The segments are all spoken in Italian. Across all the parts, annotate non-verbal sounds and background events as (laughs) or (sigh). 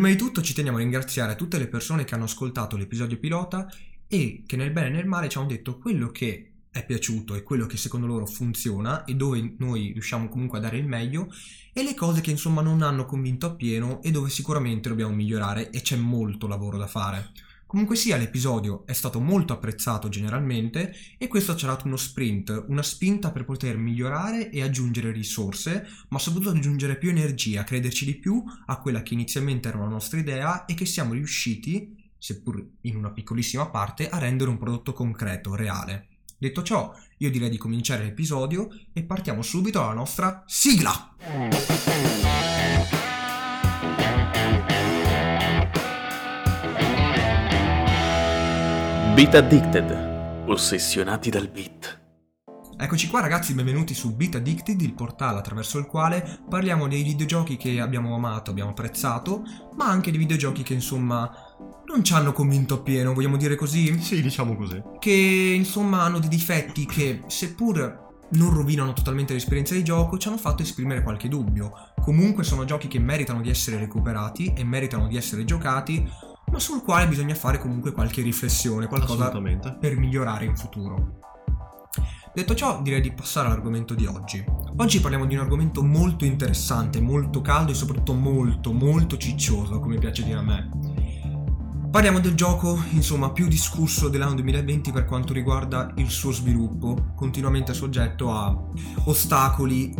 Prima di tutto ci teniamo a ringraziare tutte le persone che hanno ascoltato l'episodio pilota e che nel bene e nel male ci hanno detto quello che è piaciuto e quello che secondo loro funziona e dove noi riusciamo comunque a dare il meglio e le cose che insomma non hanno convinto appieno e dove sicuramente dobbiamo migliorare e c'è molto lavoro da fare. Comunque sia, l'episodio è stato molto apprezzato generalmente e questo ci ha dato uno sprint, una spinta per poter migliorare e aggiungere risorse, ma soprattutto aggiungere più energia, crederci di più a quella che inizialmente era la nostra idea e che siamo riusciti, seppur in una piccolissima parte, a rendere un prodotto concreto, reale. Detto ciò, io direi di cominciare l'episodio e partiamo subito alla nostra sigla! Beat Addicted, ossessionati dal beat. Eccoci qua ragazzi, benvenuti su Beat Addicted, il portale attraverso il quale parliamo dei videogiochi che abbiamo amato, abbiamo apprezzato, ma anche di videogiochi che insomma non ci hanno convinto appieno, vogliamo dire così? Sì, diciamo così. Che insomma hanno dei difetti che seppur non rovinano totalmente l'esperienza di gioco, ci hanno fatto esprimere qualche dubbio. Comunque sono giochi che meritano di essere recuperati e meritano di essere giocati, ma sul quale bisogna fare comunque qualche riflessione, qualcosa per migliorare in futuro. Detto ciò, direi di passare all'argomento di oggi. Oggi parliamo di un argomento molto interessante, molto caldo e soprattutto molto, molto ciccioso, come piace dire a me. Parliamo del gioco, insomma, più discusso dell'anno 2020 per quanto riguarda il suo sviluppo, continuamente soggetto a ostacoli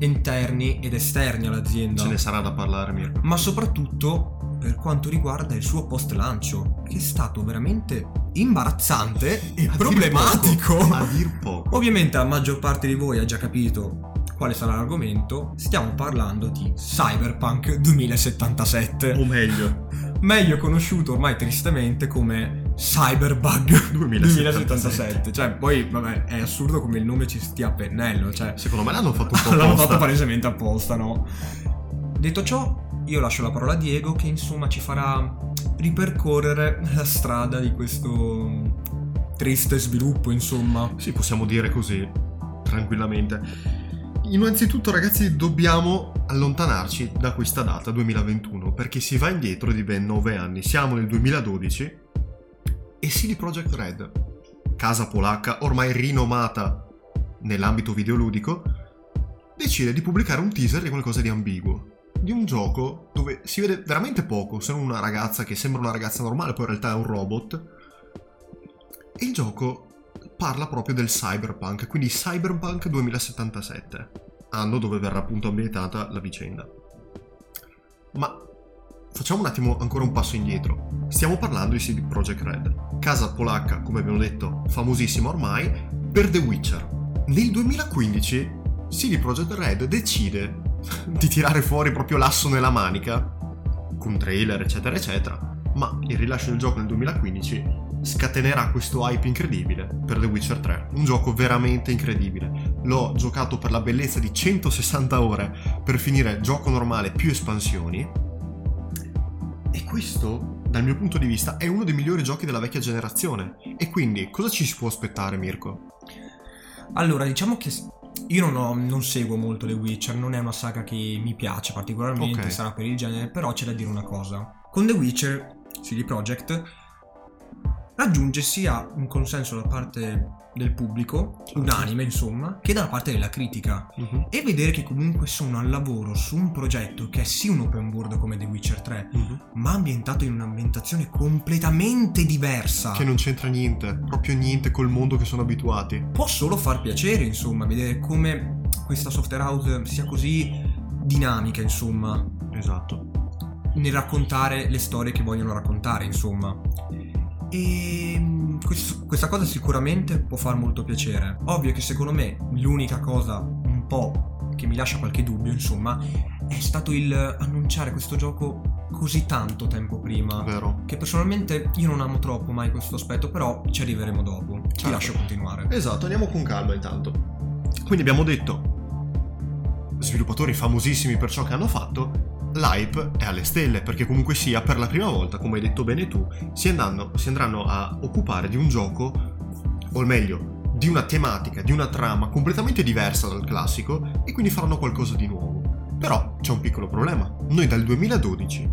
interni ed esterni all'azienda, Ce ne sarà da parlare, Mirko. ma soprattutto per quanto riguarda il suo post lancio, che è stato veramente imbarazzante e A dir problematico. poco, A dir (laughs) poco. Ovviamente la maggior parte di voi ha già capito quale sarà l'argomento, stiamo parlando di Cyberpunk 2077, O meglio, meglio conosciuto ormai tristemente come Cyberbug 2077. 2077. Cioè, poi vabbè, è assurdo come il nome ci stia a pennello, cioè secondo me l'hanno fatto un po' (laughs) L'hanno apposta. fatto palesemente apposta, no? Detto ciò, io lascio la parola a Diego che insomma ci farà ripercorrere la strada di questo triste sviluppo, insomma. Sì, possiamo dire così, tranquillamente. Innanzitutto, ragazzi, dobbiamo allontanarci da questa data 2021 perché si va indietro di ben 9 anni. Siamo nel 2012 e CD Projekt Red, casa polacca ormai rinomata nell'ambito videoludico, decide di pubblicare un teaser di qualcosa di ambiguo. Di un gioco dove si vede veramente poco, se non una ragazza che sembra una ragazza normale, poi in realtà è un robot. E il gioco parla proprio del cyberpunk, quindi Cyberpunk 2077, anno dove verrà appunto ambientata la vicenda. Ma facciamo un attimo ancora un passo indietro. Stiamo parlando di CD Projekt Red, casa polacca, come abbiamo detto, famosissima ormai, per The Witcher. Nel 2015 CD Projekt Red decide di tirare fuori proprio l'asso nella manica, con trailer eccetera eccetera, ma il rilascio del gioco nel 2015 scatenerà questo hype incredibile per The Witcher 3, un gioco veramente incredibile. L'ho giocato per la bellezza di 160 ore per finire gioco normale più espansioni. E questo, dal mio punto di vista, è uno dei migliori giochi della vecchia generazione. E quindi, cosa ci si può aspettare, Mirko? Allora, diciamo che io non, ho- non seguo molto The Witcher, non è una saga che mi piace particolarmente, Ok. sarà per il genere, però c'è da dire una cosa. Con The Witcher, CD Projekt raggiunge sia un consenso da parte del pubblico, Certo. unanime insomma, che dalla parte della critica. E vedere che comunque sono al lavoro su un progetto che è sì un open world come The Witcher 3, ma ambientato in un'ambientazione completamente diversa. Che non c'entra niente, proprio niente col mondo che sono abituati. può solo far piacere, insomma, vedere come questa software house sia così dinamica, insomma, Esatto. nel raccontare le storie che vogliono raccontare, insomma. E quest- questa cosa sicuramente può far molto piacere. Ovvio che secondo me l'unica cosa un po' che mi lascia qualche dubbio, insomma, è stato il annunciare questo gioco così tanto tempo prima. Vero. Che personalmente io non amo troppo mai questo aspetto, però ci arriveremo dopo. Ti Certo. lascio continuare. Esatto, andiamo con calma intanto. Quindi abbiamo detto, sviluppatori famosissimi per ciò che hanno fatto, l'hype è alle stelle, perché comunque sia, per la prima volta, come hai detto bene tu, si andranno, si andranno a occupare di un gioco, o meglio, di una tematica, di una trama completamente diversa dal classico, e quindi faranno qualcosa di nuovo. Però c'è un piccolo problema. Noi dal 2012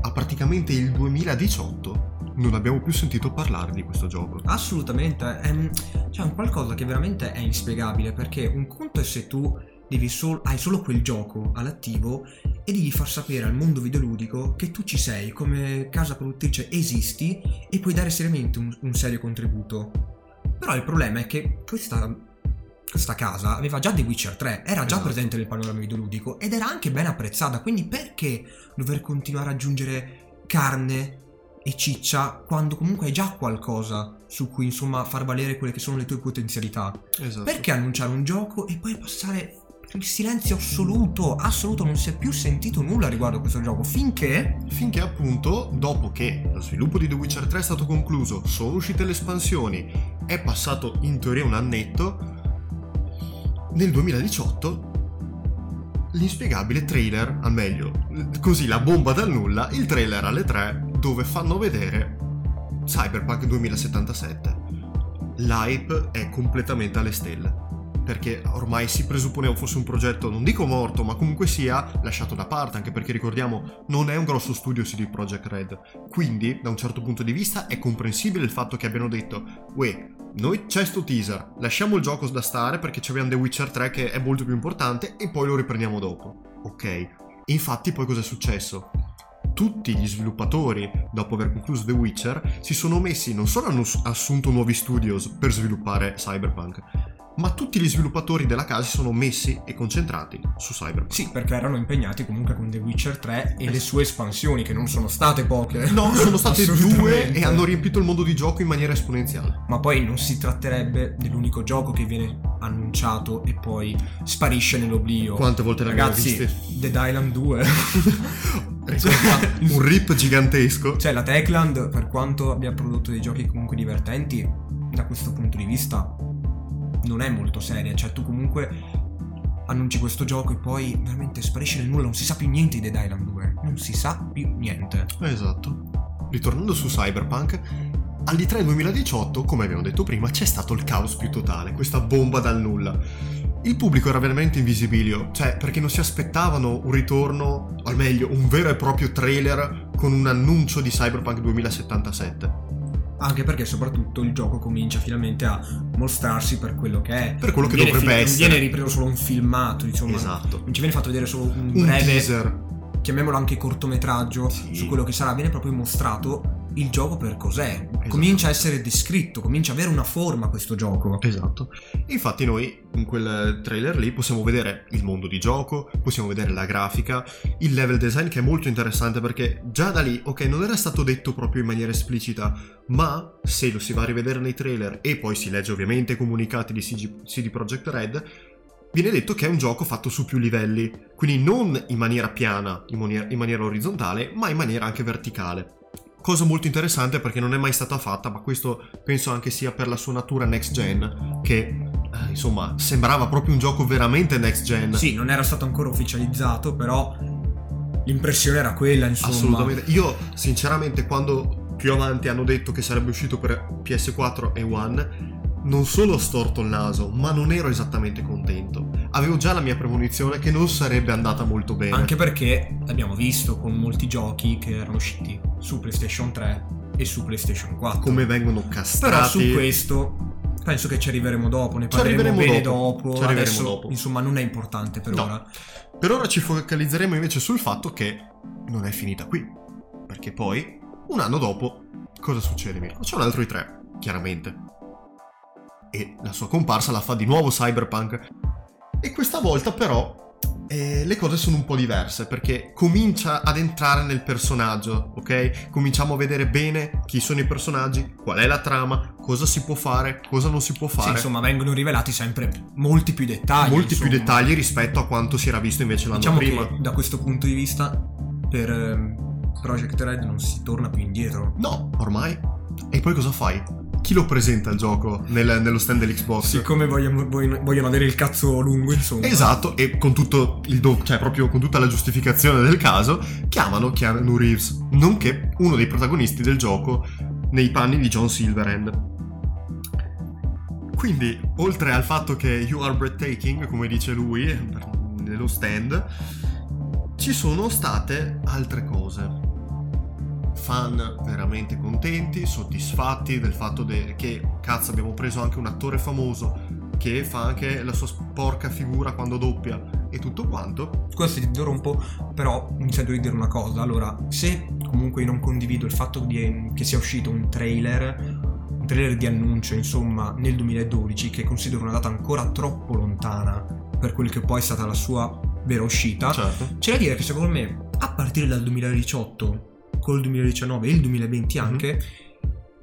a praticamente il 2018 non abbiamo più sentito parlare di questo gioco. Assolutamente, un- c'è un qualcosa che veramente è inspiegabile perché un conto è se tu sol- hai solo quel gioco all'attivo e devi far sapere al mondo videoludico che tu ci sei, come casa produttrice esisti e puoi dare seriamente un, un serio contributo. Però il problema è che questa, questa casa aveva già The Witcher 3, era già Esatto. presente nel panorama videoludico ed era anche ben apprezzata, quindi perché dover continuare ad aggiungere carne e ciccia quando comunque hai già qualcosa su cui insomma far valere quelle che sono le tue potenzialità? Esatto. Perché annunciare un gioco e poi passare il silenzio assoluto, assoluto, non si è più sentito nulla riguardo a questo gioco finché Finché appunto, dopo che lo sviluppo di The Witcher 3 è stato concluso, sono uscite le espansioni, è passato in teoria un annetto, nel 2018 l'inspiegabile trailer, al meglio, così la bomba dal nulla, il trailer alle 3 dove fanno vedere Cyberpunk 2077. L'hype è completamente alle stelle. Perché ormai si presupponeva fosse un progetto, non dico morto, ma comunque sia lasciato da parte, anche perché ricordiamo, non è un grosso studio CD Projekt Red. Quindi, da un certo punto di vista, è comprensibile il fatto che abbiano detto, uè, noi c'è sto teaser, lasciamo il gioco da stare perché abbiamo The Witcher 3 che è molto più importante e poi lo riprendiamo dopo. Ok. Infatti poi cosa è successo? Tutti gli sviluppatori, dopo aver concluso The Witcher, si sono messi, non solo hanno ass- assunto nuovi studios per sviluppare Cyberpunk, ma tutti gli sviluppatori della casa si sono messi e concentrati su Cyberpunk. sì, perché erano impegnati comunque con The Witcher 3 e le sue espansioni che non sono state poche. No, sono state due e hanno riempito il mondo di gioco in maniera esponenziale. Ma poi non si tratterebbe dell'unico gioco che viene annunciato e poi sparisce nell'oblio. Quante volte Ragazzi, viste? Dead Island 2. (laughs) Ricorda, un rip gigantesco. Cioè, la Techland, per quanto abbia prodotto dei giochi comunque divertenti, da questo punto di vista non è molto seria. Cioè, tu comunque annunci questo gioco e poi veramente sparisce nel nulla, non si sa più niente di Dead Island 2. Non si sa più niente. Esatto. Ritornando su Cyberpunk, all'E3 2018, come abbiamo detto prima, c'è stato il caos più totale, questa bomba dal nulla. Il pubblico era veramente invisibilio, cioè perché non si aspettavano un ritorno, o meglio, un vero e proprio trailer con un annuncio di Cyberpunk 2077. Anche perché soprattutto il gioco comincia finalmente a mostrarsi per quello che è. Per quello che Non viene dovrebbe fi- essere. Non viene ripreso solo un filmato, insomma. Esatto. Non ci viene fatto vedere solo un, Un breve, teaser. chiamiamolo anche cortometraggio, Sì. su quello che sarà. Viene proprio mostrato il gioco per cos'è. Esatto. Comincia a essere descritto, comincia a avere una forma questo gioco. Esatto. Infatti noi in quel trailer lì possiamo vedere il mondo di gioco, possiamo vedere la grafica, il level design che è molto interessante perché già da lì, ok, non era stato detto proprio in maniera esplicita, ma se lo si va a rivedere nei trailer e poi si legge ovviamente i comunicati di CG CD Projekt Red, viene detto che è un gioco fatto su più livelli, quindi non in maniera piana, in maniera, in maniera orizzontale, ma in maniera anche verticale. Cosa molto interessante perché non è mai stata fatta, ma questo penso anche sia per la sua natura next gen, che eh, insomma sembrava proprio un gioco veramente next gen. Sì, non era stato ancora ufficializzato, però l'impressione era quella, insomma. Assolutamente. Io, sinceramente, quando più avanti hanno detto che sarebbe uscito per PS4 e One, non solo ho storto il naso, ma non ero esattamente contento. Avevo già la mia premonizione che non sarebbe andata molto bene. Anche perché l'abbiamo visto con molti giochi che erano usciti su PlayStation 3 e su PlayStation 4. come vengono castrati. Però su questo penso che ci arriveremo dopo, ne parleremo bene dopo, dopo. ci arriveremo Adesso, dopo. insomma, non è importante per No. ora. Per ora ci focalizzeremo invece sul fatto che non è finita qui. Perché poi, un anno dopo, cosa succede Mirko? C'è un altro i3, chiaramente. E la sua comparsa la fa di nuovo Cyberpunk. E questa volta però eh, le cose sono un po' diverse perché comincia ad entrare nel personaggio, ok? Cominciamo a vedere bene chi sono i personaggi, qual è la trama, cosa si può fare, cosa non si può Sì, fare. insomma, vengono rivelati sempre molti più dettagli. Molti più insomma. dettagli rispetto a quanto si era visto invece l'anno Diciamo prima. da questo punto di vista, per ehm, Project Red non si torna più indietro. No, ormai. E poi cosa fai? Chi lo presenta il gioco nel- nello stand dell'Xbox? Siccome vogliono, vogliono- avere il cazzo lungo, insomma. Esatto, e con tutto il do- cioè proprio con tutta la giustificazione del caso, chiamano Keanu Reeves, nonché uno dei protagonisti del gioco nei panni di John Silverhand. Quindi, oltre al fatto che you are breathtaking, come dice lui nello stand, ci sono state altre cose. Fan veramente contenti, soddisfatti del fatto de- che cazzo abbiamo preso anche un attore famoso che fa anche la sua sporca figura quando doppia e tutto quanto. Se ti interrompo, però mi sento di dire una cosa. Allora, se comunque io non condivido il fatto di- che sia uscito un trailer, un trailer di annuncio, insomma, nel 2012, che considero una data ancora troppo lontana per quel che poi è stata la sua vera uscita, Certo. c'è da dire che secondo me, a partire dal 2018, col 2019 e il 2020 anche,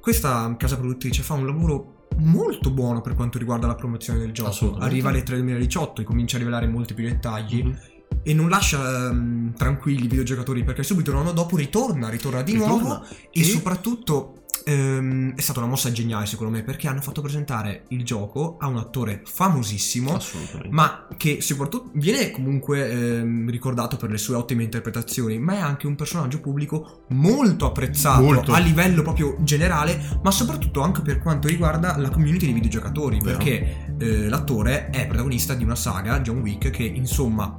questa casa produttrice fa un lavoro molto buono per quanto riguarda la promozione del gioco. Arriva alle 3 del 2018 e comincia a rivelare molti più dettagli Mhm. e non lascia ehm, tranquilli i videogiocatori perché subito l'anno dopo ritorna, ritorna di Ritorna. nuovo e, E- soprattutto ehm, è stata una mossa geniale secondo me perché hanno fatto presentare il gioco a un attore famosissimo ma che soprattutto viene comunque ehm, ricordato per le sue ottime interpretazioni, ma è anche un personaggio pubblico molto apprezzato Molto. a livello proprio generale, ma soprattutto anche per quanto riguarda la community dei videogiocatori, Vero. perché eh, l'attore è protagonista di una saga, John Wick, che insomma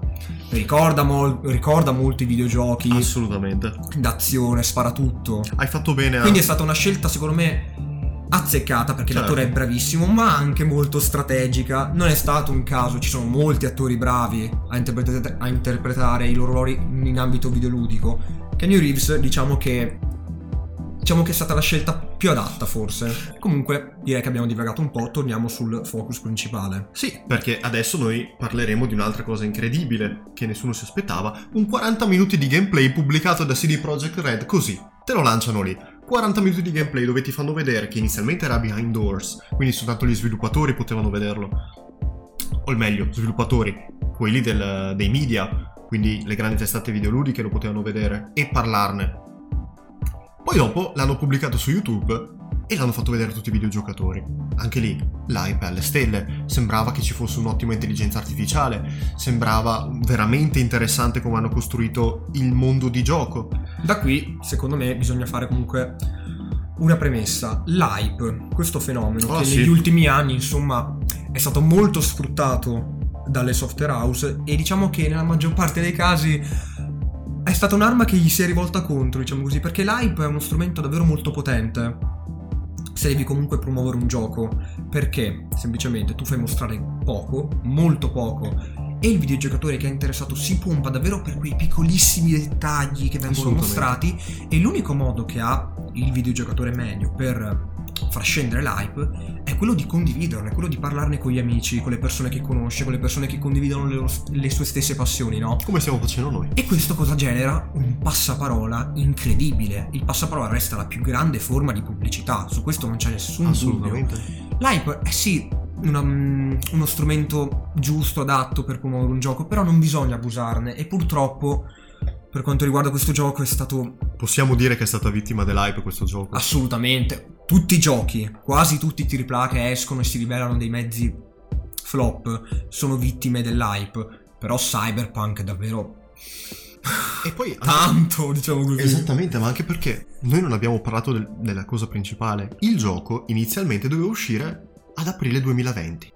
ricorda, mol- ricorda molti videogiochi Assolutamente. d'azione, spara tutto. Hai fatto bene a... Quindi è stata una scelta, secondo me, azzeccata perché Certo. l'attore è bravissimo, ma anche molto strategica. Non è stato un caso, ci sono molti attori bravi a, interpreta- a interpretare i loro ruoli in ambito videoludico. Kenny Reeves, diciamo che. Diciamo che è stata la scelta più adatta, forse. Comunque, direi che abbiamo divagato un po', torniamo sul focus principale. Sì, perché adesso noi parleremo di un'altra cosa incredibile che nessuno si aspettava, un 40 minuti di gameplay pubblicato da CD Projekt Red così, te lo lanciano lì. 40 minuti di gameplay dove ti fanno vedere che inizialmente era behind doors, quindi soltanto gli sviluppatori potevano vederlo. O meglio, sviluppatori, quelli del- dei media, quindi le grandi testate videoludiche lo potevano vedere e parlarne. Poi dopo l'hanno pubblicato su YouTube e l'hanno fatto vedere a tutti i videogiocatori. Anche lì, l'hype alle stelle, sembrava che ci fosse un'ottima intelligenza artificiale, sembrava veramente interessante come hanno costruito il mondo di gioco. Da qui, secondo me, bisogna fare comunque una premessa. L'hype, questo fenomeno Ah, che sì. negli ultimi anni, insomma, è stato molto sfruttato dalle software house e diciamo che nella maggior parte dei casi è stata un'arma che gli si è rivolta contro, diciamo così, perché l'hype è uno strumento davvero molto potente. Se devi comunque promuovere un gioco, perché? Semplicemente tu fai mostrare poco, molto poco, e il videogiocatore che è interessato si pompa davvero per quei piccolissimi dettagli che vengono mostrati e l'unico modo che ha il videogiocatore medio per far scendere l'hype è quello di condividerlo, è quello di parlarne con gli amici, con le persone che conosce, con le persone che condividono le, loro- le sue stesse passioni, no? Come stiamo facendo noi? E questo cosa genera? Un passaparola incredibile. Il passaparola resta la più grande forma di pubblicità, su questo non c'è nessun dubbio. Assolutamente. L'hype è sì una- mm, uno strumento giusto, adatto per promuovere un gioco, però non bisogna abusarne e purtroppo per quanto riguarda questo gioco è stato Possiamo dire che è stata vittima dell'hype questo gioco. assolutamente tutti i giochi, quasi tutti i AAA che escono e si rivelano dei mezzi flop sono vittime dell'hype, però Cyberpunk è davvero e poi tanto, diciamo così. Esattamente, ma anche perché noi non abbiamo parlato del- della cosa principale. Il gioco inizialmente doveva uscire ad aprile 2020.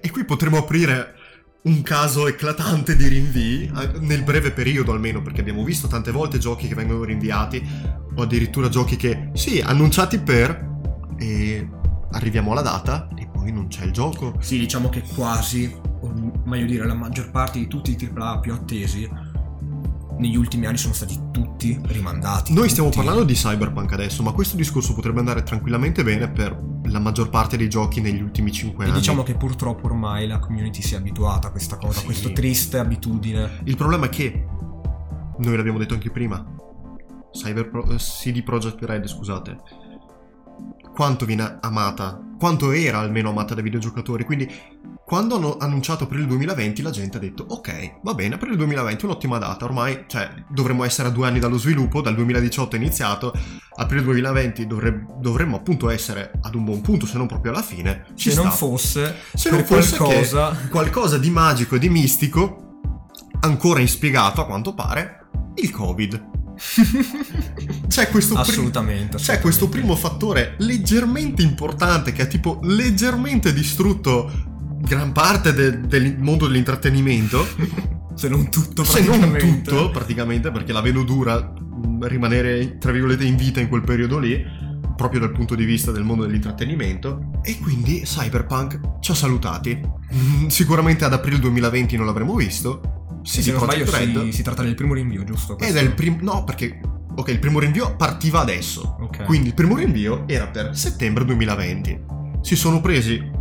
E qui potremo aprire un caso eclatante di rinvii, nel breve periodo almeno, perché abbiamo visto tante volte giochi che vengono rinviati, o addirittura giochi che, sì, annunciati per, e arriviamo alla data e poi non c'è il gioco. Sì, diciamo che quasi, o meglio dire, la maggior parte di tutti i AAA più attesi negli ultimi anni sono stati tutti rimandati. Noi stiamo tutti. parlando di Cyberpunk adesso, ma questo discorso potrebbe andare tranquillamente bene per la maggior parte dei giochi negli ultimi 5 E anni. diciamo che purtroppo ormai la community si è abituata a questa cosa, Sì. a questa triste abitudine. Il problema è che, noi l'abbiamo detto anche prima, Cyber Pro- eh, CD Projekt Red, scusate, quanto viene amata, quanto era almeno amata dai videogiocatori, quindi quando hanno annunciato aprile 2020 la gente ha detto ok, va bene, aprile 2020 è un'ottima data, ormai cioè, dovremmo essere a due anni dallo sviluppo, dal 2018 è iniziato, aprile 2020 dovre- dovremmo appunto essere ad un buon punto, se non proprio alla fine. Se non sta. fosse Se per non fosse qualcosa... qualcosa di magico e di mistico, ancora inspiegato a quanto pare, il Covid. (laughs) C'è questo, pri- assolutamente, c'è questo primo fattore leggermente importante che ha tipo leggermente distrutto gran parte de- del mondo dell'intrattenimento, (laughs) Se non tutto se non tutto praticamente, perché la vedo dura mh, rimanere, tra virgolette, in vita in quel periodo lì, proprio dal punto di vista del mondo dell'intrattenimento. E quindi Cyberpunk ci ha salutati. Mm, sicuramente ad aprile 2020 non l'avremo visto. Sì, se non sbaglio si, si, tratta del primo rinvio, giusto? Questo? Ed è il primo... No, perché... Ok, il primo rinvio partiva adesso. Ok. Quindi il primo rinvio era per settembre 2020. Si sono presi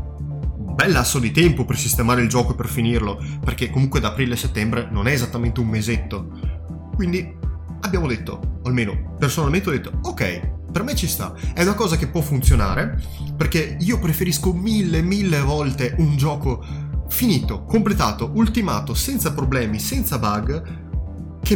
un bel lasso di tempo per sistemare il gioco e per finirlo, perché comunque da aprile a settembre non è esattamente un mesetto. Quindi abbiamo detto, o almeno personalmente ho detto, ok, per me ci sta, è una cosa che può funzionare, perché io preferisco mille, mille volte un gioco finito, completato, ultimato, senza problemi, senza bug,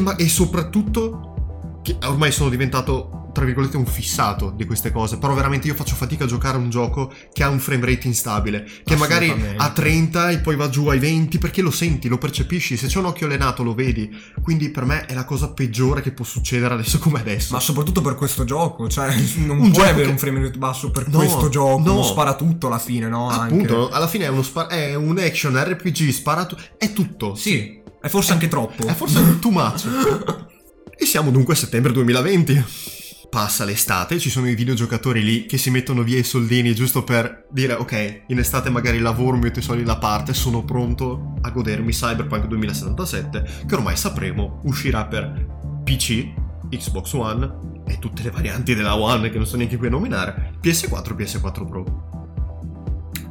ma- e soprattutto che ormai sono diventato tra virgolette un fissato di queste cose, però veramente io faccio fatica a giocare a un gioco che ha un frame rate instabile, che magari a 30 e poi va giù ai 20 perché lo senti, lo percepisci, se c'è un occhio allenato lo vedi, quindi per me è la cosa peggiore che può succedere adesso come adesso. Ma soprattutto per questo gioco, cioè (laughs) non un puoi avere che... un frame rate basso per no, questo gioco, no. non spara tutto alla fine, no? Appunto, anche. alla fine è, uno spar- è un action RPG, spara tutto, è tutto. Sì, è forse è, anche troppo. È forse too much. (laughs) e siamo dunque a settembre 2020 passa l'estate, ci sono i videogiocatori lì che si mettono via i soldini giusto per dire ok, in estate magari lavoro, metto i soldi da parte, sono pronto a godermi Cyberpunk 2077 che ormai sapremo uscirà per PC, Xbox One e tutte le varianti della One che non sto neanche qui a nominare, PS4 e PS4 Pro.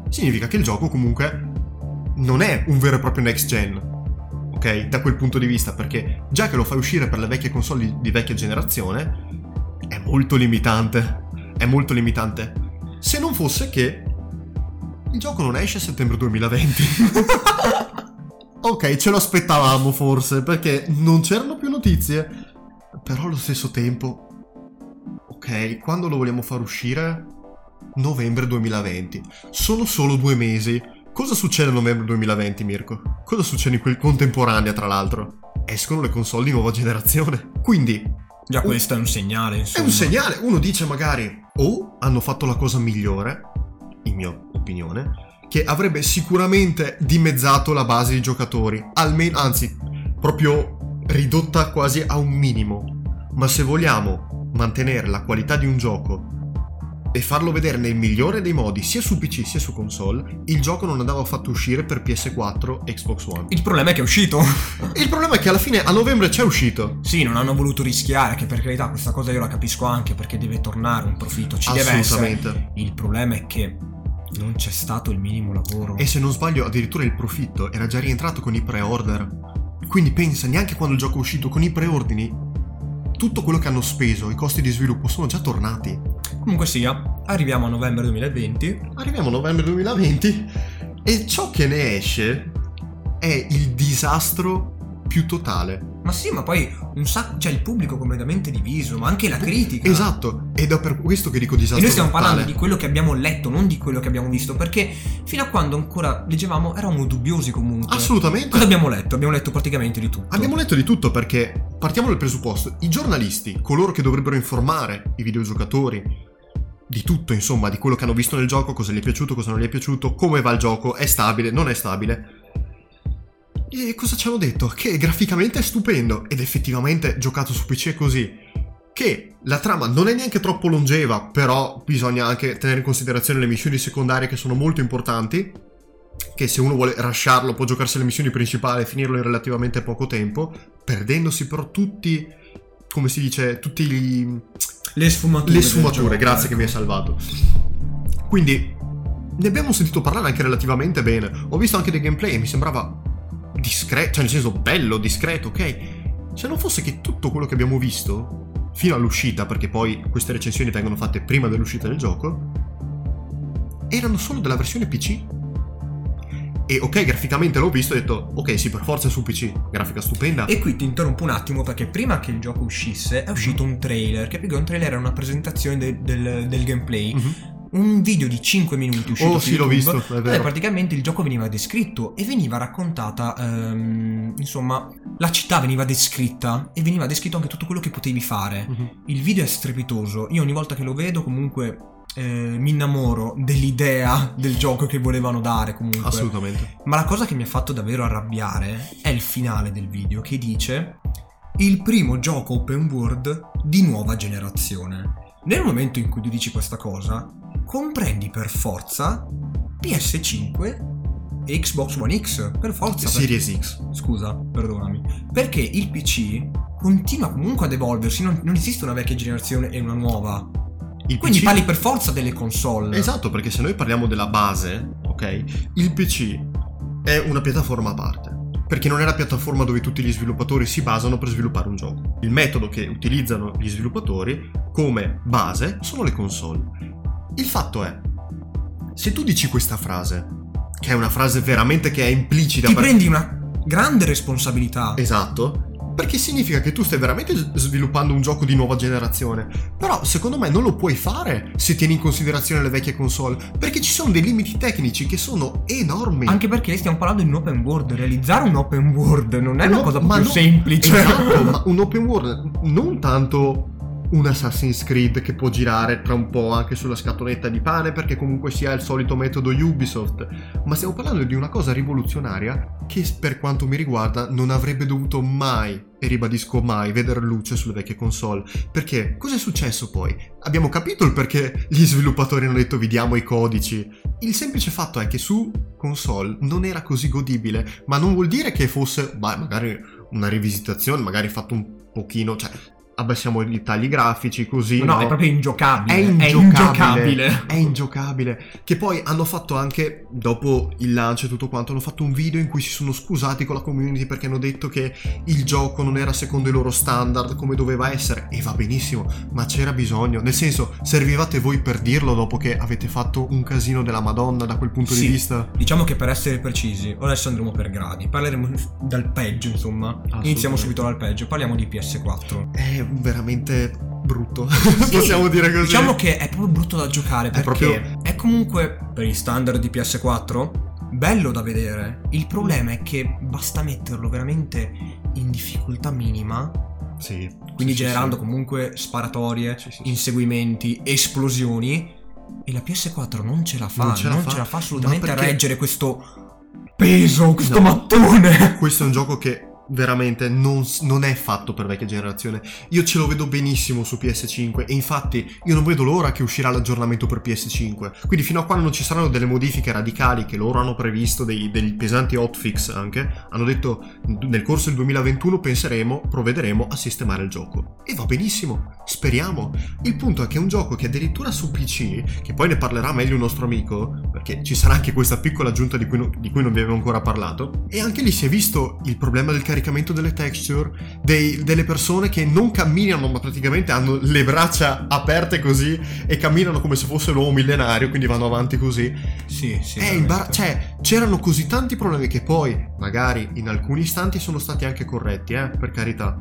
Significa che il gioco comunque non è un vero e proprio next gen, ok? Da quel punto di vista, perché già che lo fai uscire per le vecchie console di vecchia generazione, è molto limitante. È molto limitante. Se non fosse che il gioco non esce a settembre 2020. (laughs) ok, ce lo aspettavamo forse, perché non c'erano più notizie. Però allo stesso tempo... Ok, quando lo vogliamo far uscire? Novembre 2020. Sono solo due mesi. Cosa succede a novembre 2020, Mirko? Cosa succede in quel contemporanea, tra l'altro? Escono le console di nuova generazione. Quindi, Già questo è un segnale, insomma. È un segnale. Uno dice magari o hanno fatto la cosa migliore, in mia opinione, che avrebbe sicuramente dimezzato la base di giocatori, almeno, anzi, proprio ridotta quasi a un minimo. Ma se vogliamo mantenere la qualità di un gioco e farlo vedere nel migliore dei modi, sia su PC sia su console, il gioco non andava fatto uscire per PS4 e Xbox One. Il problema è che è uscito. (laughs) il problema è che alla fine a novembre c'è uscito. Sì, non hanno voluto rischiare, che per carità questa cosa io la capisco anche perché deve tornare un profitto, ci deve essere. Il problema è che non c'è stato il minimo lavoro. E se non sbaglio, addirittura il profitto era già rientrato con i pre-order. Quindi pensa, neanche quando il gioco è uscito, con i preordini, tutto quello che hanno speso, i costi di sviluppo sono già tornati. Comunque sia, arriviamo a novembre 2020. Arriviamo a novembre 2020 e ciò che ne esce è il disastro più totale. Ma sì, ma poi un sacco, cioè il pubblico completamente diviso, ma anche la critica. Esatto, ed è per questo che dico disastro. E noi stiamo totale. parlando di quello che abbiamo letto, non di quello che abbiamo visto, perché fino a quando ancora leggevamo eravamo dubbiosi comunque. Assolutamente. Cosa abbiamo letto? Abbiamo letto praticamente di tutto. Abbiamo letto di tutto perché partiamo dal presupposto, i giornalisti, coloro che dovrebbero informare i videogiocatori di tutto, insomma, di quello che hanno visto nel gioco, cosa gli è piaciuto, cosa non gli è piaciuto, come va il gioco, è stabile, non è stabile e cosa ci hanno detto? Che graficamente è stupendo ed effettivamente giocato su PC è così. Che la trama non è neanche troppo longeva, però bisogna anche tenere in considerazione le missioni secondarie che sono molto importanti. Che se uno vuole rasciarlo può giocarsi le missioni principali e finirlo in relativamente poco tempo, perdendosi però tutti, come si dice, tutti gli... Le sfumature. Le sfumature, grazie ecco. che mi hai salvato. Quindi ne abbiamo sentito parlare anche relativamente bene. Ho visto anche dei gameplay e mi sembrava discreto, cioè nel senso bello, discreto, ok? Se non fosse che tutto quello che abbiamo visto fino all'uscita, perché poi queste recensioni vengono fatte prima dell'uscita del gioco, erano solo della versione PC. E ok, graficamente l'ho visto e ho detto, ok, sì, per forza è su PC, grafica stupenda. E qui ti interrompo un attimo perché prima che il gioco uscisse è uscito un trailer, che più un trailer era una presentazione de- del, del, gameplay. Mm-hmm un video di 5 minuti uscito oh, sì, YouTube, l'ho visto, è dove praticamente il gioco veniva descritto e veniva raccontata, um, insomma, la città veniva descritta e veniva descritto anche tutto quello che potevi fare. Uh-huh. Il video è strepitoso, io ogni volta che lo vedo comunque eh, mi innamoro dell'idea del gioco che volevano dare comunque. Assolutamente. Ma la cosa che mi ha fatto davvero arrabbiare è il finale del video che dice il primo gioco open world di nuova generazione. Nel momento in cui tu dici questa cosa, comprendi per forza PS5 e Xbox One X, per forza. Series X. Scusa, perdonami. Perché il PC continua comunque ad evolversi, non, non esiste una vecchia generazione e una nuova. Il Quindi PC parli per forza delle console. Esatto, perché se noi parliamo della base, ok, il PC è una piattaforma a parte. Perché non è la piattaforma dove tutti gli sviluppatori si basano per sviluppare un gioco. Il metodo che utilizzano gli sviluppatori come base sono le console. Il fatto è, se tu dici questa frase, che è una frase veramente che è implicita... Ti per- prendi una grande responsabilità. Esatto. Perché significa che tu stai veramente sviluppando un gioco di nuova generazione. Però secondo me non lo puoi fare se tieni in considerazione le vecchie console. Perché ci sono dei limiti tecnici che sono enormi. Anche perché stiamo parlando di un open world. Realizzare un open world non è una No, cosa ma più no- semplice. Esatto, (laughs) ma un open world non tanto un Assassin's Creed che può girare tra un po' anche sulla scatoletta di pane perché comunque sia il solito metodo Ubisoft, ma stiamo parlando di una cosa rivoluzionaria che per quanto mi riguarda non avrebbe dovuto mai, e ribadisco mai, vedere luce sulle vecchie console. Perché cosa è successo poi? Abbiamo capito il perché gli sviluppatori hanno detto vi diamo i codici. Il semplice fatto è che su console non era così godibile, ma non vuol dire che fosse, beh, magari una rivisitazione, magari fatto un pochino, cioè abbassiamo i tagli grafici così. No, è proprio ingiocabile. È ingiocabile. ingiocabile. È ingiocabile. Che poi hanno fatto anche, dopo il lancio e tutto quanto, hanno fatto un video in cui si sono scusati con la community perché hanno detto che il gioco non era secondo i loro standard come doveva essere. E va benissimo, ma c'era bisogno. Nel senso, servivate voi per dirlo dopo che avete fatto un casino della Madonna da quel punto Sì. di vista? Diciamo che per essere precisi, adesso andremo per gradi. Parleremo dal peggio, insomma. Iniziamo subito dal peggio. Parliamo di PS4. È veramente brutto. Possiamo dire così. Diciamo che è proprio brutto da giocare perché proprio- è comunque, per i standard di PS4, bello da vedere. Il problema è che basta metterlo veramente in difficoltà minima, Sì. quindi Sì, sì, generando sì. comunque sparatorie, Sì, sì, sì. inseguimenti, esplosioni. E la PS4 non ce la fa, Non ce la fa. assolutamente Ma a perché- reggere questo peso, questo No. mattone. Questo è un gioco che veramente non, non è fatto per vecchia generazione. Io ce lo vedo benissimo su PS5 e infatti io non vedo l'ora che uscirà l'aggiornamento per PS5. Quindi fino a quando non ci saranno delle modifiche radicali che loro hanno previsto, dei, dei pesanti hotfix anche, hanno detto nel corso del 2021 penseremo, provvederemo a sistemare il gioco. E va benissimo, speriamo. Il punto è che è un gioco che addirittura su PC, che poi ne parlerà meglio un nostro amico, perché ci sarà anche questa piccola aggiunta di cui, no- di cui non vi avevo ancora parlato, e anche lì si è visto il problema del caricamento delle texture, dei- delle persone che non camminano, ma praticamente hanno le braccia aperte così e camminano come se fosse l'uomo millenario, quindi vanno avanti così. Sì, sì. È imbara- cioè, c'erano così tanti problemi che poi, magari in alcuni istanti, sono stati anche corretti, eh, per carità.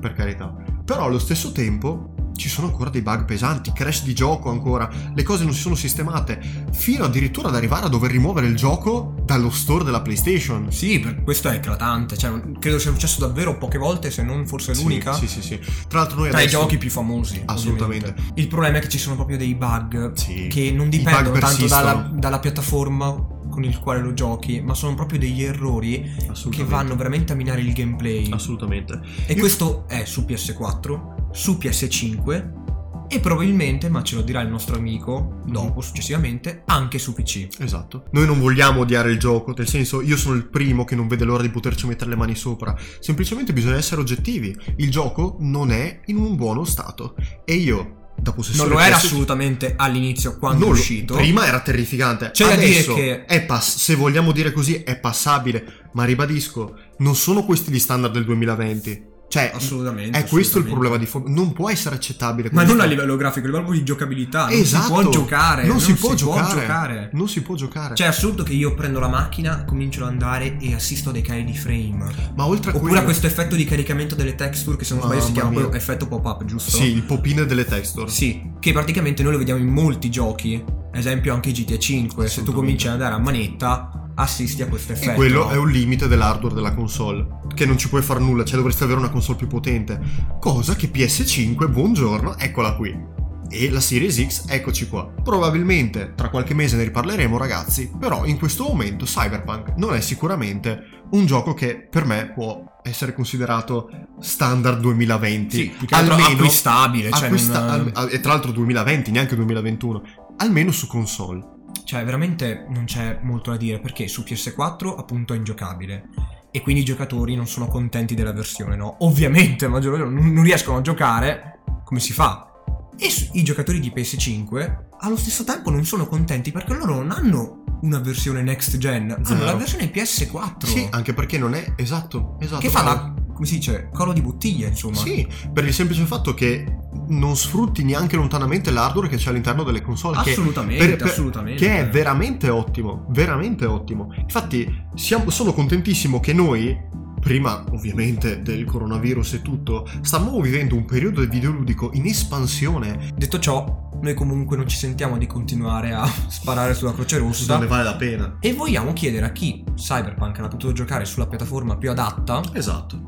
Per carità. Però allo stesso tempo ci sono ancora dei bug pesanti, crash di gioco ancora, le cose non si sono sistemate, fino addirittura ad arrivare a dover rimuovere il gioco dallo store della PlayStation. Sì, questo è eclatante. Cioè, credo sia successo davvero poche volte, se non forse Sì, l'unica. Sì, sì, sì. Tra l'altro noi Tra i adesso... giochi più famosi. Assolutamente. ovviamente. Il problema è che ci sono proprio dei bug Sì. che non I dipendono tanto dalla, dalla piattaforma con il quale lo giochi, ma sono proprio degli errori che vanno veramente a minare il gameplay. Assolutamente. E Io- questo è su PS4, su PS5 e probabilmente, ma ce lo dirà il nostro amico dopo, successivamente, anche su PC. Esatto. Noi non vogliamo odiare il gioco, nel senso io sono il primo che non vede l'ora di poterci mettere le mani sopra. Semplicemente bisogna essere oggettivi. Il gioco non è in un buono stato. E io, da Non lo era PS5 assolutamente all'inizio quando non è lo- uscito. Prima era terrificante. C'è da dire Adesso che- è pass- se vogliamo dire così, è passabile. Ma ribadisco, non sono questi gli standard del 2020. Cioè, Assolutamente. è questo il assolutamente. problema di fondo. Non può essere accettabile. Ma non a livello grafico, a livello di giocabilità. Esatto. Non si può giocare. Non, si, può, può giocare. giocare. Non si può giocare. Cioè, è assurdo che io prendo la macchina, comincio ad andare e assisto a dei cali di frame. ma oltre a Oppure quello- a questo effetto di caricamento delle texture, che se non sbaglio si chiama mia. effetto pop-up, giusto? Sì, il popino delle texture. Sì, che praticamente noi lo vediamo in molti giochi. Esempio anche GTA 5. Se tu Assolutamente. cominci ad andare a manetta, assisti a questo effetto. E quello è un limite dell'hardware della console. Che non ci puoi fare nulla, cioè dovresti avere una console più potente. Cosa che PS5, buongiorno, eccola qui. e la Series X, eccoci qua. Probabilmente tra qualche mese ne riparleremo ragazzi, però in questo momento Cyberpunk non è sicuramente un gioco che per me può essere considerato standard 2020. Sì, più che altro acquistabile. Cioè acquista- non- al- e tra l'altro 2020, neanche 2021, almeno su console. Cioè, veramente non c'è molto da dire perché su PS4 appunto è ingiocabile. E quindi i giocatori non sono contenti della versione, no? Ovviamente, maggior ragione, non, riescono a giocare come si fa. E su- i giocatori di PS5 allo stesso tempo non sono contenti perché loro non hanno una versione next gen, hanno la versione PS4. Sì, anche perché non è esatto, esatto. che fa bravo. Come si dice, coro di bottiglia, insomma. Sì, per il semplice fatto che non sfrutti neanche lontanamente l'hardware che c'è all'interno delle console. che- Assolutamente, per- per- assolutamente. Che è veramente ottimo, veramente ottimo. Infatti, siamo- sono contentissimo che noi, prima ovviamente del coronavirus e tutto, stavamo vivendo un periodo videoludico in espansione. Detto ciò, noi comunque non ci sentiamo di continuare a sparare sulla Croce Rossa. Non ne vale la pena. E vogliamo chiedere a chi Cyberpunk l'ha potuto giocare sulla piattaforma più adatta Esatto.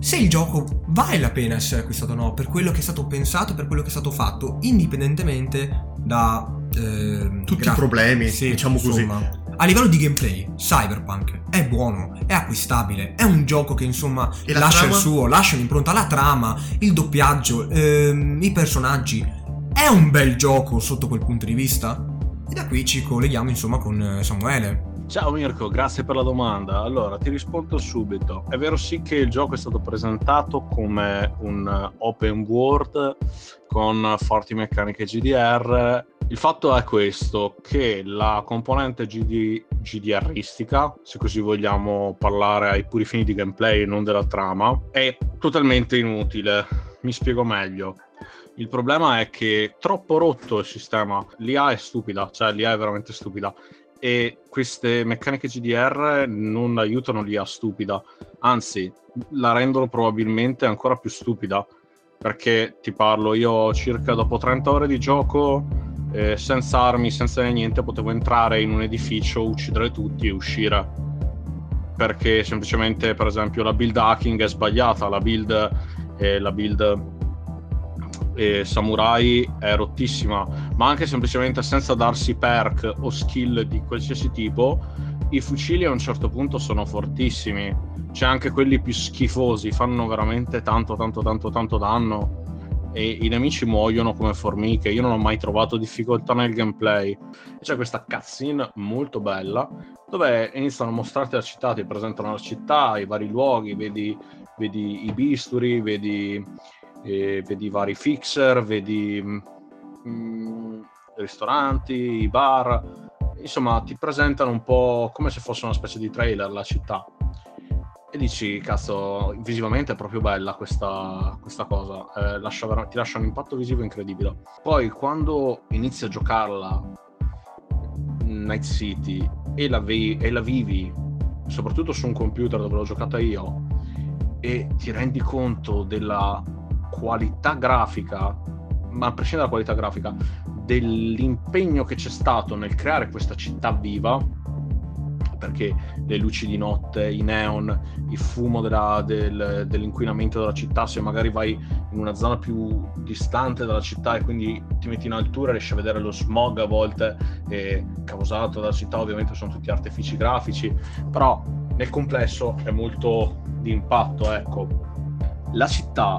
Se il gioco vale la pena essere acquistato o no, per quello che è stato pensato, per quello che è stato fatto, indipendentemente da... ehm, Tutti gra- i problemi, Sì, diciamo così. insomma. A livello di gameplay, Cyberpunk è buono, è acquistabile, è un gioco che insomma E la lascia trama? il suo, lascia un'impronta, la trama, il doppiaggio, ehm, i personaggi. È un bel gioco sotto quel punto di vista? E da qui ci colleghiamo insomma con eh, Samuele. Ciao Mirko, grazie per la domanda. Allora, ti rispondo subito. È vero sì che il gioco è stato presentato come un open world con forti meccaniche GDR. Il fatto è questo, che la componente GD, GDRistica, se così vogliamo parlare ai puri fini di gameplay e non della trama, è totalmente inutile. Mi spiego meglio. Il problema è che è troppo rotto il sistema. L'IA è stupida, cioè l'IA è veramente stupida e queste meccaniche GDR non aiutano l'IA stupida, anzi la rendono probabilmente ancora più stupida, perché ti parlo, io circa dopo 30 ore di gioco, eh, senza armi, senza niente, potevo entrare in un edificio, uccidere tutti e uscire. Perché semplicemente, per esempio, la build hacking è sbagliata, la build, eh, la build eh, samurai è rottissima, ma anche semplicemente senza darsi perk o skill di qualsiasi tipo, i fucili a un certo punto sono fortissimi. C'è anche quelli più schifosi, fanno veramente tanto, tanto, tanto, tanto danno. E i nemici muoiono come formiche. Io non ho mai trovato difficoltà nel gameplay. C'è questa cutscene molto bella dove iniziano a mostrarti la città, ti presentano la città, i vari luoghi, vedi, vedi i bisturi, vedi e vedi vari fixer, vedi mm, i ristoranti, bar, insomma ti presentano un po' come se fosse una specie di trailer la città. E dici, cazzo, visivamente è proprio bella questa, questa cosa, eh, lascia ti lascia un impatto visivo incredibile. Poi quando inizi a giocarla Night City e la, vi- e la vivi, soprattutto su un computer dove l'ho giocata io, e ti rendi conto della qualità grafica, ma a prescindere dalla qualità grafica, dell'impegno che c'è stato nel creare questa città viva, perché le luci di notte, i neon, il fumo della- del- dell'inquinamento della città, se magari vai in una zona più distante dalla città e quindi ti metti in altura riesci a vedere lo smog a volte eh, causato dalla città, ovviamente sono tutti artifici grafici, però nel complesso è molto di impatto, ecco. La città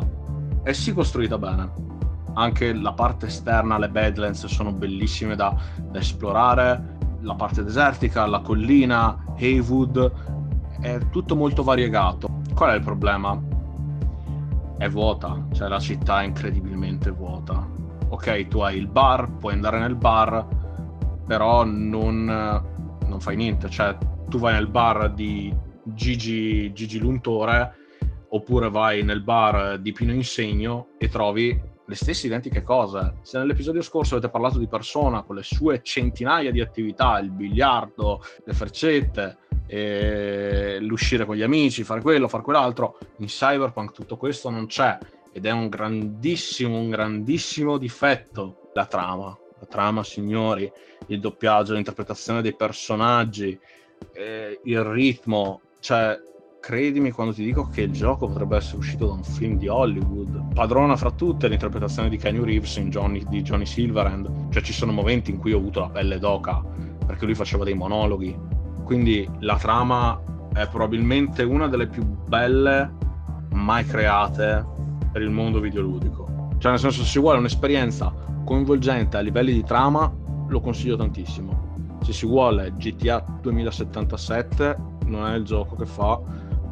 è sì costruita bene, anche la parte esterna, le Badlands sono bellissime da, da esplorare, la parte desertica, la collina, Haywood, è tutto molto variegato. Qual è il problema? È vuota, cioè la città è incredibilmente vuota. Ok, tu hai il bar, puoi andare nel bar, però non, non fai niente, cioè tu vai nel bar di Gigi, Gigi Luntore oppure vai nel bar di Pino Insegno e trovi le stesse identiche cose. Se nell'episodio scorso avete parlato di persona con le sue centinaia di attività, il biliardo, le freccette, l'uscire con gli amici, fare quello, fare quell'altro, in Cyberpunk tutto questo non c'è ed è un grandissimo, un grandissimo difetto la trama. La trama, signori, il doppiaggio, l'interpretazione dei personaggi, eh, il ritmo, cioè credimi quando ti dico che il gioco potrebbe essere uscito da un film di Hollywood. Padrona fra tutte l'interpretazione di Kenny Reeves Johnny, di Johnny Silverhand. Cioè ci sono momenti in cui ho avuto la pelle d'oca perché lui faceva dei monologhi. Quindi la trama è probabilmente una delle più belle mai create per il mondo videoludico. Cioè nel senso se si vuole un'esperienza coinvolgente a livelli di trama lo consiglio tantissimo. Se si vuole GTA 2077 non è il gioco che fa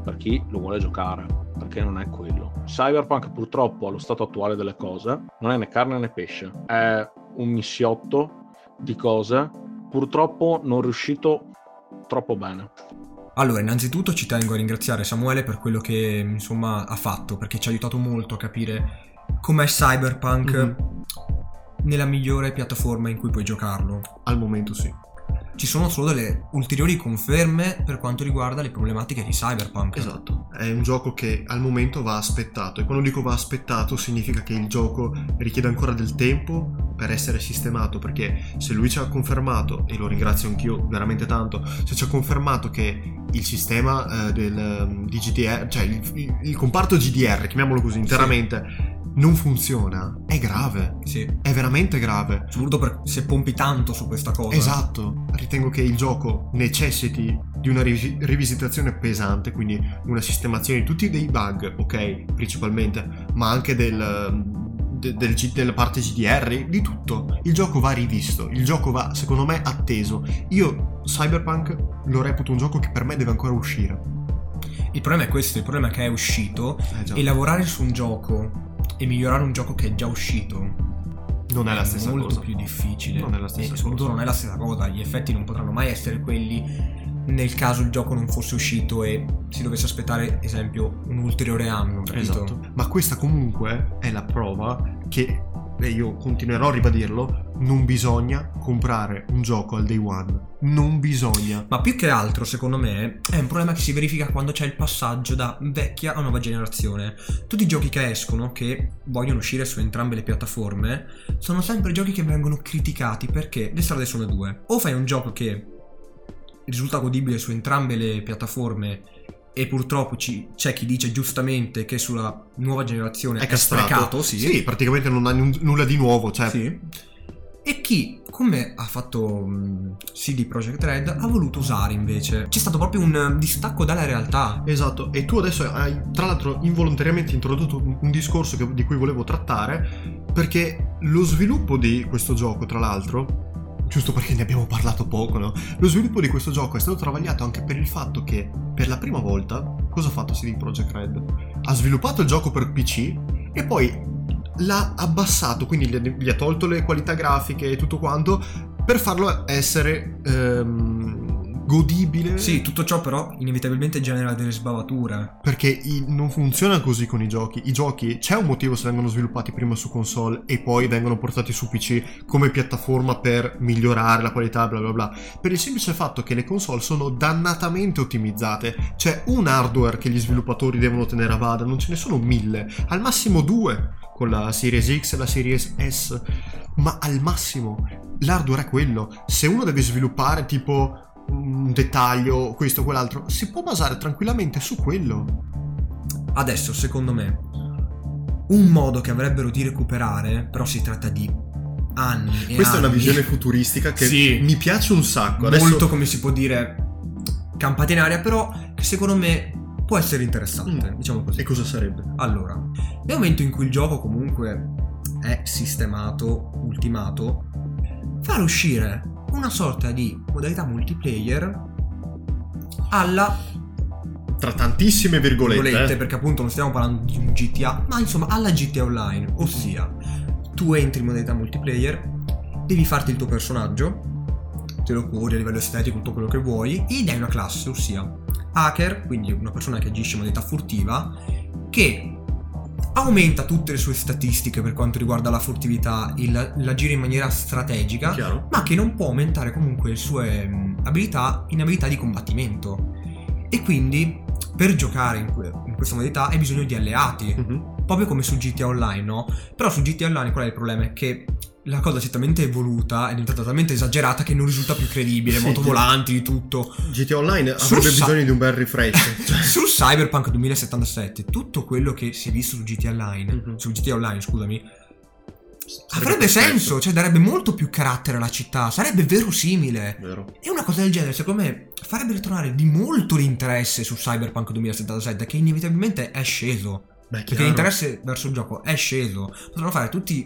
per chi lo vuole giocare, perché non è quello. Cyberpunk purtroppo allo stato attuale delle cose non è né carne né pesce, è un missiotto di cose purtroppo non riuscito troppo bene. Allora, innanzitutto ci tengo a ringraziare Samuele per quello che insomma ha fatto, perché ci ha aiutato molto a capire com'è Cyberpunk Mhm. nella migliore piattaforma in cui puoi giocarlo. Al momento sì. Ci sono solo delle ulteriori conferme per quanto riguarda le problematiche di Cyberpunk. Esatto, è un gioco che al momento va aspettato e quando dico va aspettato significa che il gioco richiede ancora del tempo per essere sistemato perché se lui ci ha confermato, e lo ringrazio anch'io veramente tanto, se ci ha confermato che il sistema eh, del, ehm, di GDR, cioè il, il- il comparto GDR, chiamiamolo così interamente, non funziona, è grave, Sì. è veramente grave. Soprattutto se pompi tanto su questa cosa. Esatto, ritengo che il gioco necessiti di una rivi- rivisitazione pesante, quindi una sistemazione di tutti dei bug, ok, principalmente, ma anche del, de- del G- della parte GDR, di tutto. Il gioco va rivisto, il gioco va, secondo me, atteso. Io Cyberpunk lo reputo un gioco che per me deve ancora uscire. Il problema è questo, il problema è che è uscito Eh e lavorare su un gioco e migliorare un gioco che è già uscito non è la stessa molto cosa. più difficile. Non è la stessa e soprattutto cosa. non è la stessa cosa. Gli effetti non potranno mai essere quelli nel caso il gioco non fosse uscito e si dovesse aspettare, esempio, un ulteriore anno. capito? Esatto. Ma questa comunque è la prova che, e io continuerò a ribadirlo, non bisogna comprare un gioco al day one. Non bisogna. Ma più che altro, secondo me, è un problema che si verifica quando c'è il passaggio da vecchia a nuova generazione. Tutti i giochi che escono, che vogliono uscire su entrambe le piattaforme, sono sempre giochi che vengono criticati perché le strade sono due. O fai un gioco che risulta godibile su entrambe le piattaforme e purtroppo ci- c'è chi dice giustamente che sulla nuova generazione È è, castrato. sì. Sì, praticamente non ha nun- nulla di nuovo. Cioè, Sì. E chi, come ha fatto mh, CD Projekt Red, ha voluto usare invece. C'è stato proprio un eh, distacco dalla realtà. Esatto, e tu adesso hai tra l'altro involontariamente introdotto un discorso che- di cui volevo trattare, perché lo sviluppo di questo gioco, tra l'altro, giusto perché ne abbiamo parlato poco, no? Lo sviluppo di questo gioco è stato travagliato anche per il fatto che per la prima volta, cosa ha fatto CD Projekt Red? Ha sviluppato il gioco per PC e poi l'ha abbassato, quindi gli ha, gli ha tolto le qualità grafiche e tutto quanto, per farlo essere ehm, godibile. Sì, tutto ciò però inevitabilmente genera delle sbavature. Perché i- non funziona così con i giochi. I giochi c'è un motivo se vengono sviluppati prima su console e poi vengono portati su PC come piattaforma per migliorare la qualità, bla bla bla. Per il semplice fatto che le console sono dannatamente ottimizzate. C'è un hardware che gli sviluppatori devono tenere a bada, non ce ne sono mille, al massimo due con la Series X e la Series S. Ma al massimo l'hardware è quello. Se uno deve sviluppare tipo un dettaglio, questo o quell'altro, si può basare tranquillamente su quello. Adesso, secondo me, un modo che avrebbero di recuperare, però si tratta di anni e Questa è una anni. visione futuristica che Sì. mi piace un sacco. Adesso molto, come si può dire, campata in aria, però che secondo me può essere interessante, Mm. diciamo così. E cosa sarebbe? Allora, nel momento in cui il gioco comunque è sistemato, ultimato, far uscire una sorta di modalità multiplayer alla Tra tantissime virgolette. virgolette, eh. perché appunto non stiamo parlando di un GTA, ma insomma alla GTA Online, ossia tu entri in modalità multiplayer, devi farti il tuo personaggio, te lo curi a livello estetico, tutto quello che vuoi, ed hai una classe, ossia hacker, quindi una persona che agisce in modalità furtiva, che aumenta tutte le sue statistiche per quanto riguarda la furtività, il, l'agire in maniera strategica, Chiaro? ma che non può aumentare comunque le sue abilità in abilità di combattimento. E quindi per giocare in, que- in questa modalità hai bisogno di alleati, Mhm. proprio come su GTA Online, no? Però su GTA Online qual è il problema? È che la cosa è talmente evoluta, è diventata talmente esagerata che non risulta più credibile, Sì, moto ti- volanti, di tutto. GTA Online Sul avrebbe sa- bisogno di un bel refresh. (laughs) Cioè, Su Cyberpunk 2077, tutto quello che si è visto su GTA Online, Mhm. su GTA Online, scusami, avrebbe senso, cioè darebbe molto più carattere alla città, sarebbe verosimile. Vero. E una cosa del genere, secondo me, farebbe ritornare di molto l'interesse su Cyberpunk 2077, che inevitabilmente è sceso. Beh, Perché l'interesse verso il gioco è sceso. Potranno fare tutti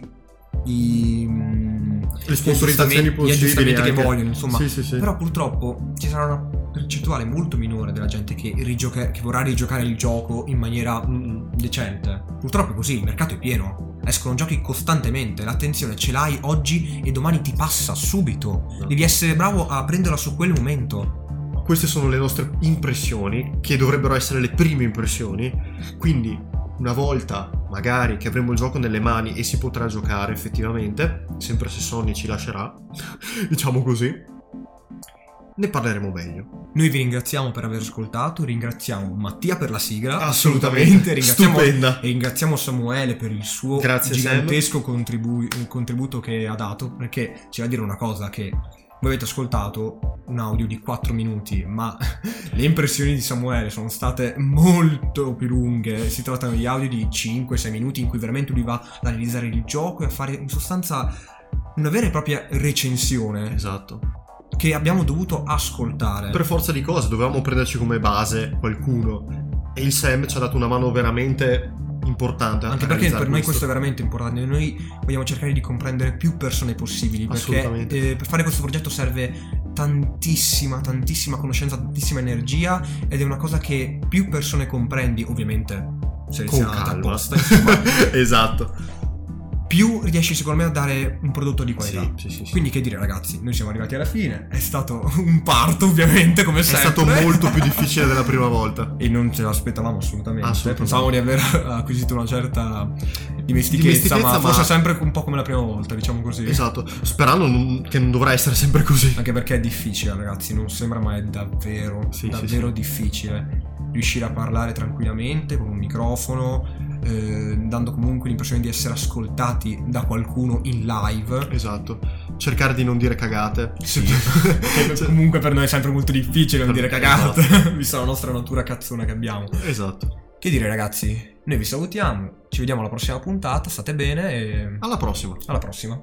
i. mm, le sponsorizzazioni possibili che vogliono, insomma. Sì, sì, sì. Però purtroppo ci sarà una percentuale molto minore della gente che, rigioca- che vorrà rigiocare il gioco in maniera mm, decente. Purtroppo è così, il mercato è pieno. Escono giochi costantemente, l'attenzione ce l'hai oggi e domani ti passa subito. Devi essere bravo a prenderla su quel momento. Queste sono le nostre impressioni, che dovrebbero essere le prime impressioni. Quindi, una volta magari che avremo il gioco nelle mani e si potrà giocare effettivamente, sempre se Sony ci lascerà, (laughs) diciamo così, ne parleremo meglio. Noi vi ringraziamo per aver ascoltato, ringraziamo Mattia per la sigla, Assolutamente. ringraziamo, Stupenda. e ringraziamo Samuele per il suo Grazie, gigantesco contribu- contributo che ha dato, perché ci va a dire una cosa che voi avete ascoltato un audio di 4 minuti, ma (laughs) le impressioni di Samuele sono state molto più lunghe, si trattano di audio di 5-6 minuti in cui veramente lui va ad analizzare il gioco e a fare in sostanza una vera e propria recensione Esatto. che abbiamo dovuto ascoltare. Per forza di cose, dovevamo prenderci come base qualcuno. E il Sam ci ha dato una mano veramente importante. Anche perché per noi questo è veramente importante. Noi vogliamo cercare di comprendere più persone possibili. Perché eh, per fare questo progetto serve tantissima, tantissima conoscenza, tantissima energia. Ed è una cosa che più persone comprendi, ovviamente. Con Selezionate calma. apposta, (laughs) esatto. Più riesci secondo me a dare un prodotto di qualità. Sì, sì, sì. Quindi che dire ragazzi, noi siamo arrivati alla fine, è stato (laughs) un parto ovviamente come è sempre. stato molto più difficile della prima (laughs) volta. E non ce l'aspettavamo assolutamente. Assolutamente. Pensavamo di aver (laughs) acquisito una certa dimestichezza, Dimestichezza, ma, ma- forse sempre un po' come la prima volta, diciamo così. Esatto, sperando non- che non dovrà essere sempre così. Anche perché è difficile, ragazzi, non sembra mai è davvero, davvero difficile riuscire a parlare tranquillamente con un microfono, eh, dando comunque l'impressione di essere ascoltati da qualcuno in live. Esatto. Cercare di non dire cagate. (laughs) Che comunque per noi è sempre molto difficile non dire cagate, (laughs) vista la nostra natura cazzona che abbiamo. Esatto. Che dire ragazzi, noi vi salutiamo, ci vediamo alla prossima puntata, state bene e Alla prossima. alla prossima.